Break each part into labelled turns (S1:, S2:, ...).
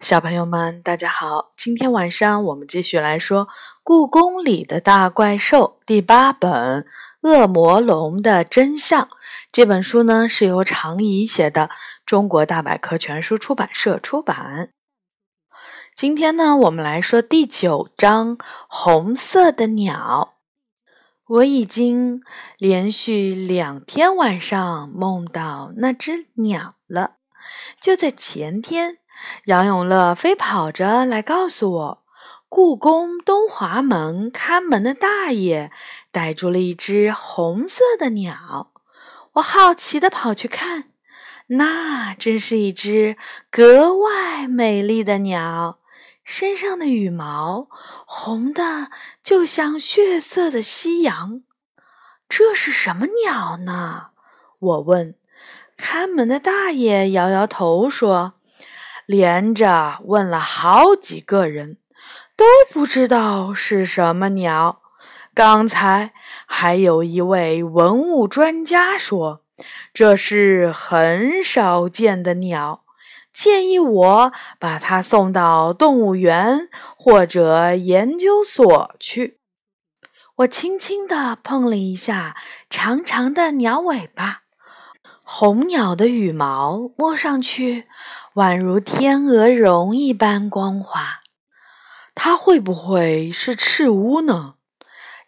S1: 小朋友们，大家好！今天晚上我们继续来说《故宫里的大怪兽》第八本《恶魔龙的真相》。这本书呢是由常怡写的，中国大百科全书出版社出版。今天呢，我们来说第九章《红色的鸟》。我已经连续两天晚上梦到那只鸟了，就在前天。杨永乐飞跑着来告诉我，故宫东华门看门的大爷逮住了一只红色的鸟。我好奇地跑去看，那真是一只格外美丽的鸟，身上的羽毛红的就像血色的夕阳。这是什么鸟呢？我问。看门的大爷摇摇头说。连着问了好几个人，都不知道是什么鸟。刚才还有一位文物专家说，这是很少见的鸟，建议我把它送到动物园或者研究所去。我轻轻地碰了一下长长的鸟尾巴，红鸟的羽毛摸上去。宛如天鹅绒一般光滑，它会不会是赤乌呢？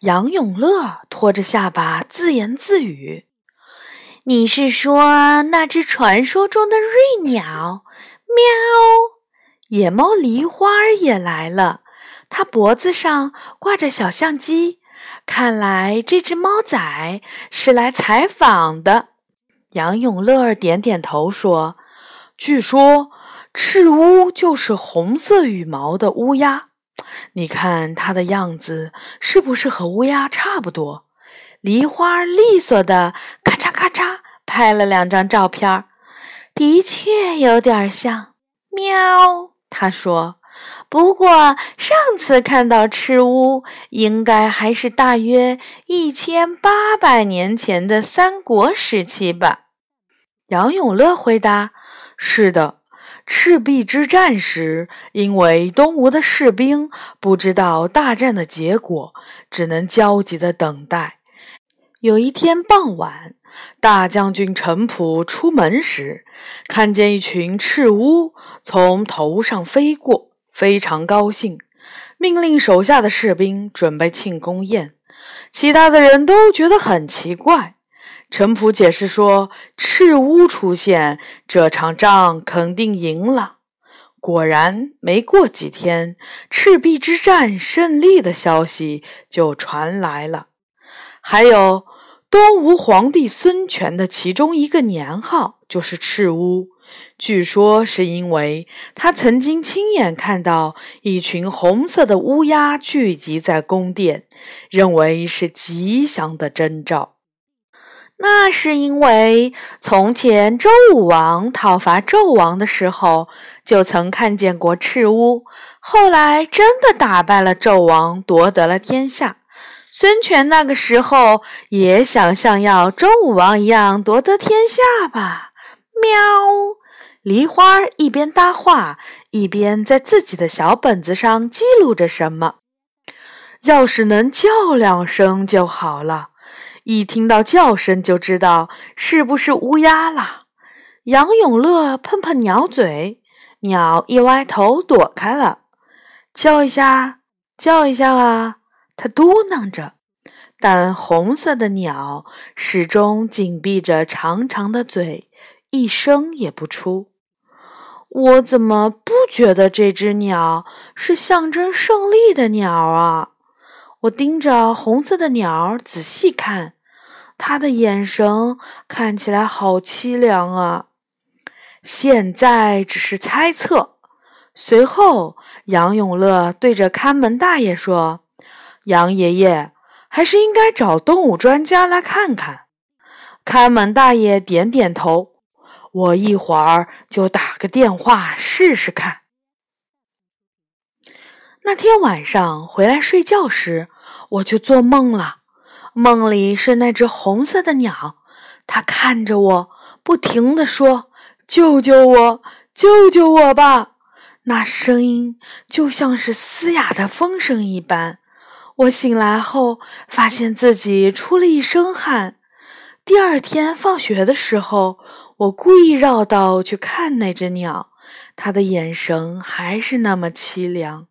S1: 杨永乐托着下巴自言自语：“你是说那只传说中的瑞鸟？”喵！野猫梨花也来了，它脖子上挂着小相机，看来这只猫仔是来采访的。杨永乐点点头说。据说赤乌就是红色羽毛的乌鸦，你看它的样子是不是和乌鸦差不多？梨花利索的咔嚓咔嚓拍了两张照片，的确有点像。喵，他说。不过上次看到赤乌，应该还是大约一千八百年前的三国时期吧？杨永乐回答。是的，赤壁之战时，因为东吴的士兵不知道大战的结果，只能焦急地等待。有一天傍晚，大将军陈普出门时，看见一群赤乌从头上飞过，非常高兴，命令手下的士兵准备庆功宴。其他的人都觉得很奇怪。陈普解释说：“赤乌出现，这场仗肯定赢了。”果然，没过几天，赤壁之战胜利的消息就传来了。还有，东吴皇帝孙权的其中一个年号就是赤乌，据说是因为他曾经亲眼看到一群红色的乌鸦聚集在宫殿，认为是吉祥的征兆。那是因为从前周武王讨伐纣王的时候，就曾看见过赤乌，后来真的打败了纣王，夺得了天下。孙权那个时候也想像要周武王一样夺得天下吧？喵！梨花一边搭话，一边在自己的小本子上记录着什么。要是能叫两声就好了。一听到叫声就知道是不是乌鸦了。杨永乐碰碰鸟嘴，鸟一歪头躲开了。叫一下，叫一下啊！他嘟囔着，但红色的鸟始终紧闭着长长的嘴，一声也不出。我怎么不觉得这只鸟是象征胜利的鸟啊？我盯着红色的鸟仔细看，它的眼神看起来好凄凉啊！现在只是猜测。随后，杨永乐对着看门大爷说：“杨爷爷，还是应该找动物专家来看看。”看门大爷点点头：“我一会儿就打个电话试试看。”那天晚上回来睡觉时。我就做梦了，梦里是那只红色的鸟，它看着我，不停地说：“救救我，救救我吧！”那声音就像是嘶哑的风声一般。我醒来后，发现自己出了一身汗。第二天放学的时候，我故意绕道去看那只鸟，它的眼神还是那么凄凉，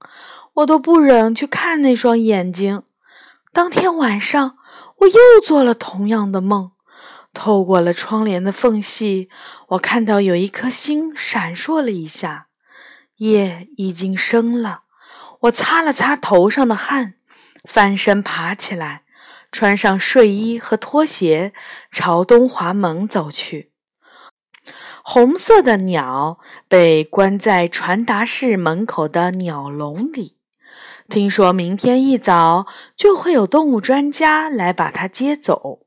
S1: 我都不忍去看那双眼睛。当天晚上，我又做了同样的梦，透过了窗帘的缝隙，我看到有一颗星闪烁了一下。夜已经深了，我擦了擦头上的汗。翻身爬起来，穿上睡衣和拖鞋，朝东华门走去。红色的鸟被关在传达室门口的鸟笼里，听说明天一早就会有动物专家来把它接走。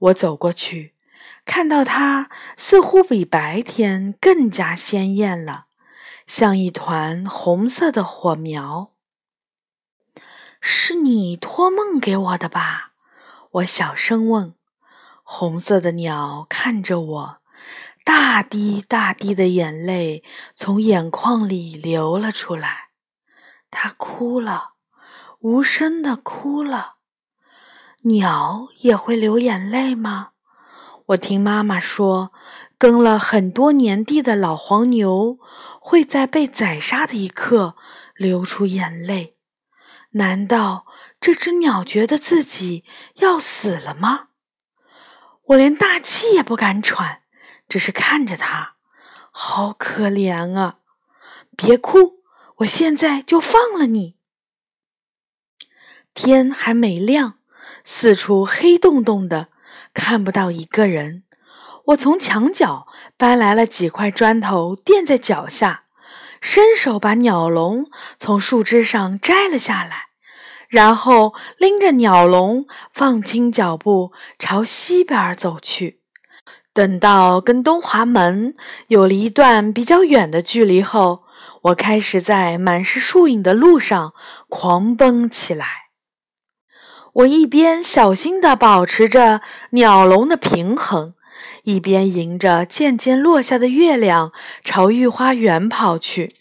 S1: 我走过去，看到它似乎比白天更加鲜艳了，像一团红色的火苗。是你托梦给我的吧？我小声问。红色的鸟看着我，大滴大滴的眼泪从眼眶里流了出来。它哭了，无声的哭了。鸟也会流眼泪吗？我听妈妈说，耕了很多年地的老黄牛会在被宰杀的一刻流出眼泪。难道这只鸟觉得自己要死了吗？我连大气也不敢喘，只是看着它，好可怜啊！别哭，我现在就放了你。天还没亮，四处黑洞洞的，看不到一个人。我从墙角搬来了几块砖头垫在脚下。伸手把鸟笼从树枝上摘了下来，然后拎着鸟笼，放轻脚步朝西边走去。等到跟东华门有了一段比较远的距离后，我开始在满是树影的路上狂奔起来。我一边小心地保持着鸟笼的平衡。一边迎着渐渐落下的月亮朝御花园跑去，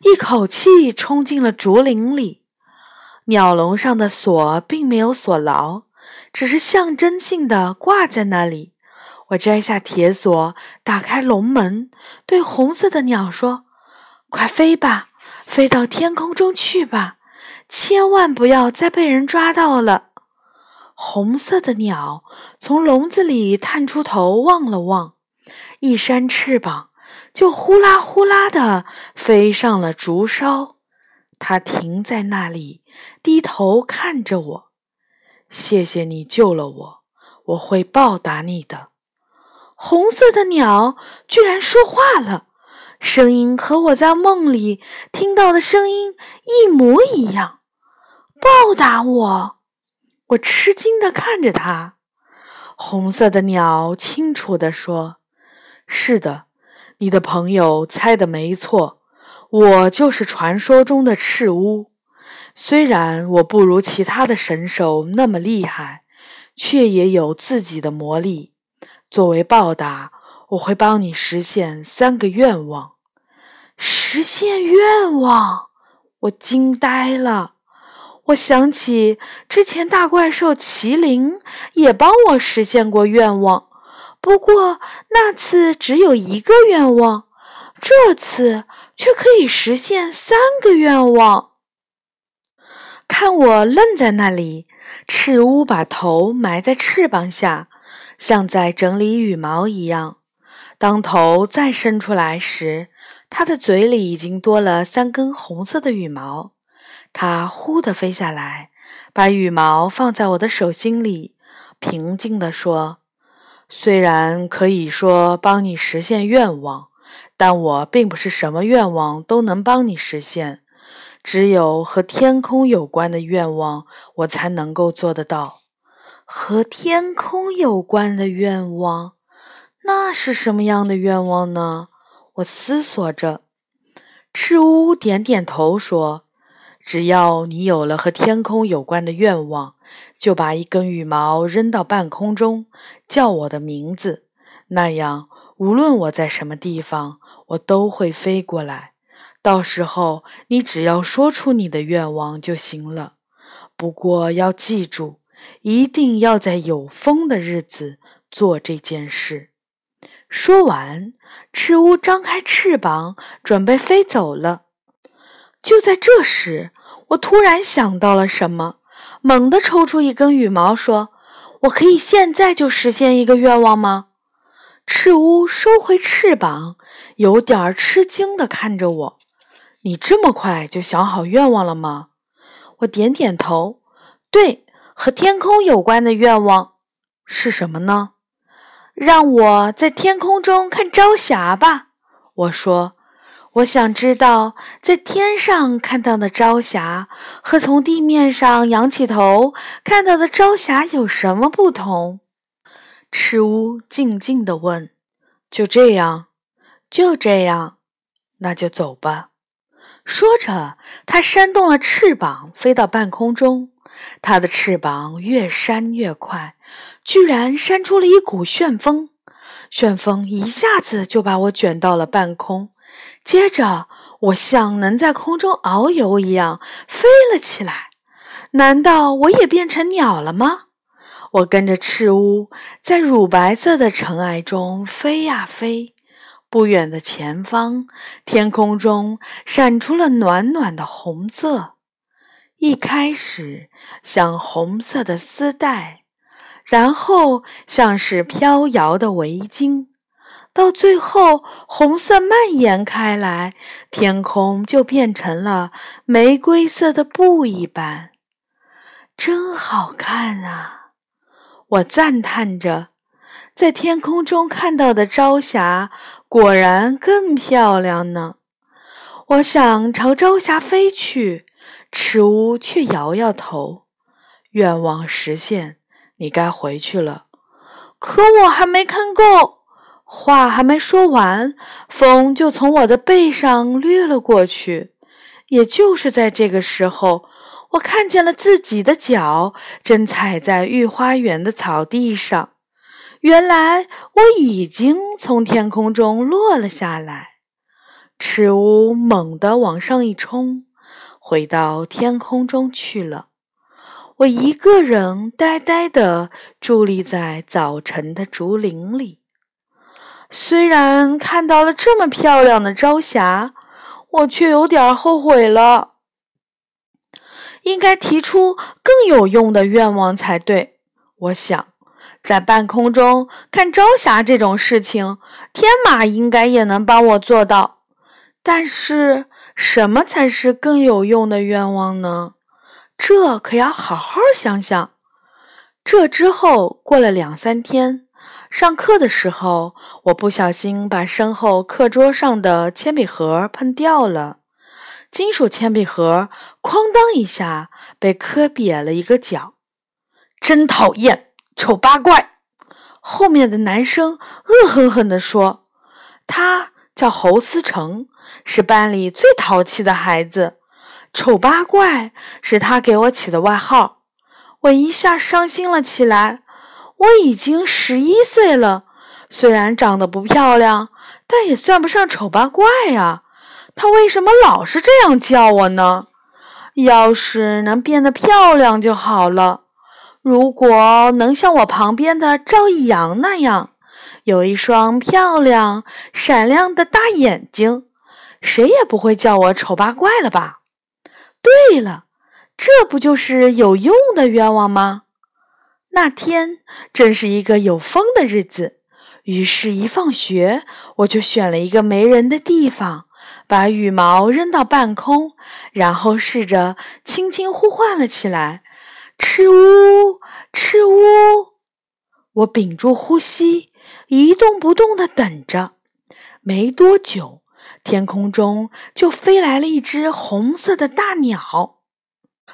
S1: 一口气冲进了竹林里。鸟笼上的锁并没有锁牢，只是象征性的挂在那里。我摘下铁锁，打开笼门，对红色的鸟说：“快飞吧，飞到天空中去吧，千万不要再被人抓到了。”红色的鸟从笼子里探出头望了望，一扇翅膀就呼啦呼啦地飞上了竹梢。它停在那里，低头看着我。谢谢你救了我，我会报答你的。红色的鸟居然说话了，声音和我在梦里听到的声音一模一样。报答我。我吃惊地看着它，红色的鸟清楚地说：“是的，你的朋友猜的没错，我就是传说中的赤乌。虽然我不如其他的神兽那么厉害，却也有自己的魔力。作为报答，我会帮你实现三个愿望。实现愿望？我惊呆了。”我想起之前大怪兽麒麟也帮我实现过愿望，不过那次只有一个愿望，这次却可以实现三个愿望。看我愣在那里，赤乌把头埋在翅膀下，像在整理羽毛一样。当头再伸出来时，它的嘴里已经多了三根红色的羽毛。它忽地飞下来，把羽毛放在我的手心里，平静地说：“虽然可以说帮你实现愿望，但我并不是什么愿望都能帮你实现。只有和天空有关的愿望，我才能够做得到。和天空有关的愿望，那是什么样的愿望呢？”我思索着。赤乌点点头说。只要你有了和天空有关的愿望，就把一根羽毛扔到半空中，叫我的名字，那样无论我在什么地方，我都会飞过来。到时候你只要说出你的愿望就行了。不过要记住，一定要在有风的日子做这件事。”说完，赤乌张开翅膀，准备飞走了。就在这时，我突然想到了什么，猛地抽出一根羽毛，说：“我可以现在就实现一个愿望吗？”赤乌收回翅膀，有点吃惊地看着我：“你这么快就想好愿望了吗？”我点点头：“对，和天空有关的愿望是什么呢？让我在天空中看朝霞吧。”我说。我想知道，在天上看到的朝霞和从地面上仰起头看到的朝霞有什么不同？赤乌静静地问：“就这样，就这样，那就走吧。”说着，它扇动了翅膀，飞到半空中。它的翅膀越扇越快，居然扇出了一股旋风，旋风一下子就把我卷到了半空。接着，我像能在空中遨游一样飞了起来。难道我也变成鸟了吗？我跟着赤乌在乳白色的尘埃中飞呀飞。不远的前方，天空中闪出了暖暖的红色。一开始像红色的丝带，然后像是飘摇的围巾。到最后，红色蔓延开来，天空就变成了玫瑰色的布一般，真好看啊！我赞叹着，在天空中看到的朝霞果然更漂亮呢。我想朝朝霞飞去，赤乌却摇摇头：“愿望实现，你该回去了。”可我还没看够。话还没说完，风就从我的背上掠了过去。也就是在这个时候，我看见了自己的脚正踩在御花园的草地上。原来我已经从天空中落了下来。赤乌猛地往上一冲，回到天空中去了。我一个人呆呆地伫立在早晨的竹林里。虽然看到了这么漂亮的朝霞，我却有点后悔了。应该提出更有用的愿望才对。我想，在半空中看朝霞这种事情，天马应该也能帮我做到。但是，什么才是更有用的愿望呢？这可要好好想想。这之后，过了两三天。上课的时候，我不小心把身后课桌上的铅笔盒碰掉了，金属铅笔盒哐当一下被磕瘪了一个角，真讨厌，丑八怪！后面的男生恶狠狠地说：“他叫侯思成，是班里最淘气的孩子，丑八怪是他给我起的外号。”我一下伤心了起来。我已经十一岁了，虽然长得不漂亮，但也算不上丑八怪呀。他为什么老是这样叫我呢？要是能变得漂亮就好了。如果能像我旁边的赵一阳那样，有一双漂亮闪亮的大眼睛，谁也不会叫我丑八怪了吧？对了，这不就是有用的愿望吗？那天正是一个有风的日子，于是，一放学我就选了一个没人的地方，把羽毛扔到半空，然后试着轻轻呼唤了起来：“吃乌，吃乌！”我屏住呼吸，一动不动地等着。没多久，天空中就飞来了一只红色的大鸟，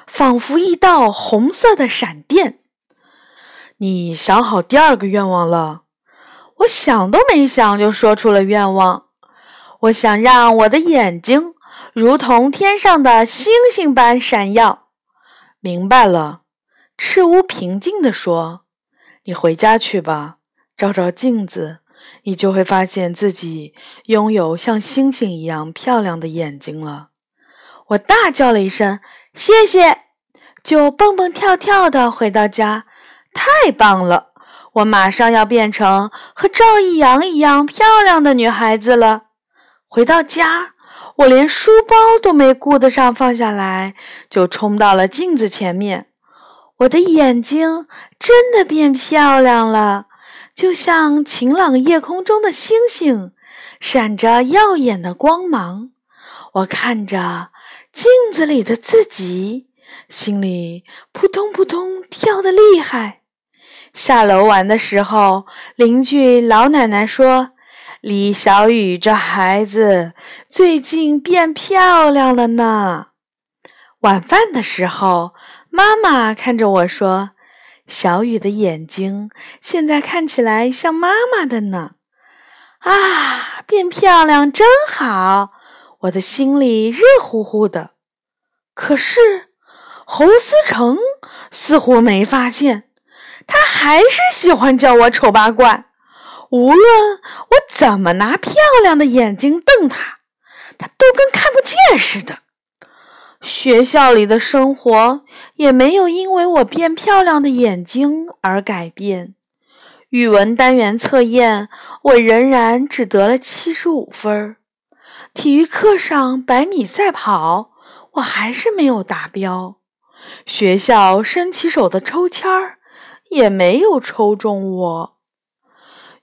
S1: 仿佛一道红色的闪电。你想好第二个愿望了？我想都没想就说出了愿望。我想让我的眼睛如同天上的星星般闪耀。明白了，赤乌平静地说：“你回家去吧，照照镜子，你就会发现自己拥有像星星一样漂亮的眼睛了。我大叫了一声“谢谢”，就蹦蹦跳跳的回到家。太棒了！我马上要变成和赵一阳一样漂亮的女孩子了。回到家，我连书包都没顾得上放下来，就冲到了镜子前面。我的眼睛真的变漂亮了。就像晴朗夜空中的星星，闪着耀眼的光芒。我看着镜子里的自己，心里扑通扑通跳得厉害。下楼玩的时候，邻居老奶奶说：“李小雨这孩子最近变漂亮了呢。”晚饭的时候，妈妈看着我说。小雨的眼睛现在看起来像妈妈的呢，啊，变漂亮真好！我的心里热乎乎的。可是侯思成似乎没发现，他还是喜欢叫我丑八怪。无论我怎么拿漂亮的眼睛瞪他，他都跟看不见似的。学校里的生活也没有因为我变漂亮的眼睛而改变。语文单元测验，我仍然只得了七十五分。体育课上百米赛跑，我还是没有达标。学校升旗手的抽签儿也没有抽中我。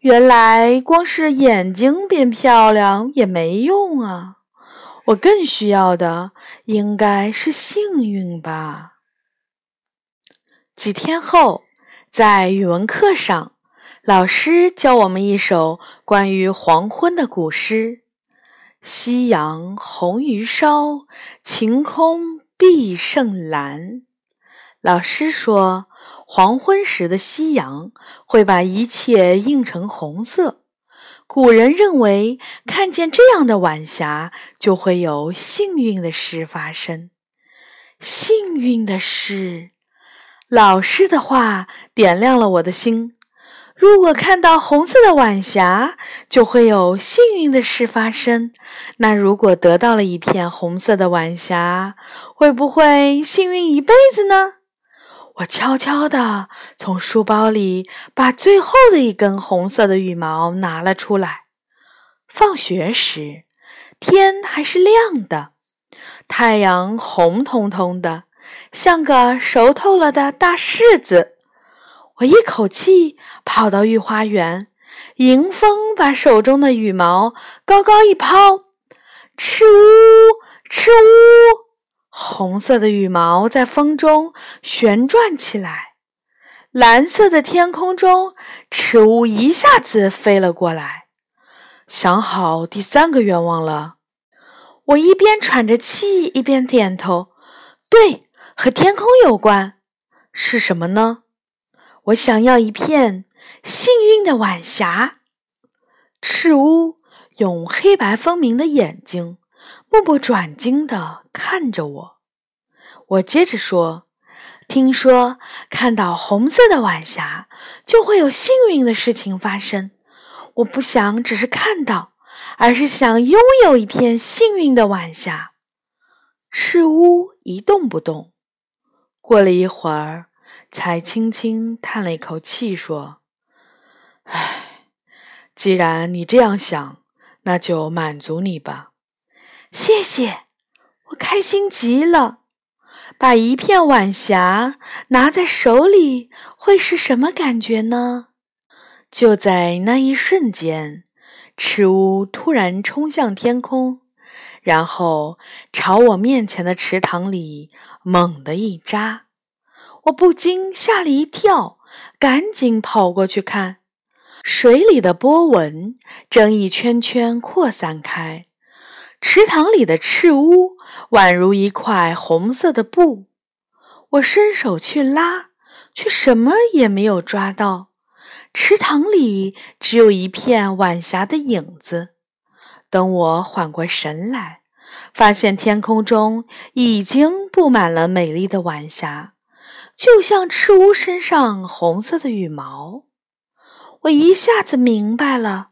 S1: 原来光是眼睛变漂亮也没用啊！我更需要的应该是幸运吧。几天后，在语文课上，老师教我们一首关于黄昏的古诗：“夕阳红于烧，晴空碧胜蓝。”老师说，黄昏时的夕阳会把一切映成红色。古人认为，看见这样的晚霞，就会有幸运的事发生。幸运的事，老师的话点亮了我的心。如果看到红色的晚霞，就会有幸运的事发生。那如果得到了一片红色的晚霞，会不会幸运一辈子呢？我悄悄地从书包里把最后的一根红色的羽毛拿了出来。放学时，天还是亮的，太阳红彤彤的，像个熟透了的大柿子。我一口气跑到御花园，迎风把手中的羽毛高高一抛，哧呜，哧呜。红色的羽毛在风中旋转起来，蓝色的天空中，赤乌一下子飞了过来。想好第三个愿望了，我一边喘着气一边点头。对，和天空有关，是什么呢？我想要一片幸运的晚霞。赤乌用黑白分明的眼睛。目不转睛地看着我，我接着说：“听说看到红色的晚霞，就会有幸运的事情发生。我不想只是看到，而是想拥有一片幸运的晚霞。”赤乌一动不动，过了一会儿，才轻轻叹了一口气说：“唉，既然你这样想，那就满足你吧。”谢谢，我开心极了。把一片晚霞拿在手里，会是什么感觉呢？就在那一瞬间，赤乌突然冲向天空，然后朝我面前的池塘里猛地一扎。我不禁吓了一跳，赶紧跑过去看，水里的波纹正一圈圈扩散开。池塘里的赤乌宛如一块红色的布，我伸手去拉，却什么也没有抓到。池塘里只有一片晚霞的影子。等我缓过神来，发现天空中已经布满了美丽的晚霞，就像赤乌身上红色的羽毛。我一下子明白了，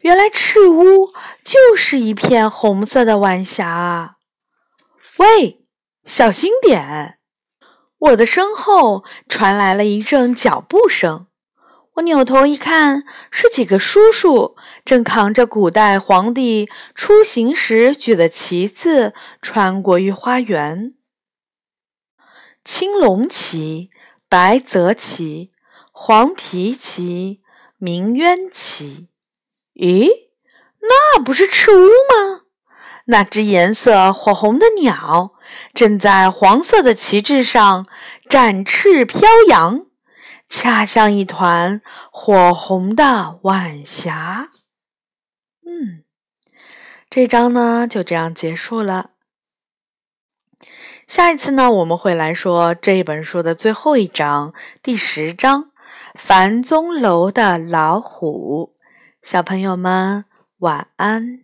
S1: 原来赤乌就是一片红色的晚霞啊！喂，小心点！我的身后传来了一阵脚步声。我扭头一看，是几个叔叔正扛着古代皇帝出行时举的旗子穿过御花园。青龙旗、白泽旗、黄皮旗、鸣鸢旗。咦，那不是赤乌吗？那只颜色火红的鸟正在黄色的旗帜上展翅飘扬。恰像一团火红的晚霞。嗯，这章呢就这样结束了。下一次呢，我们会来说这一本书的最后一章，第十章《樊宗楼的老虎》。小朋友们，晚安。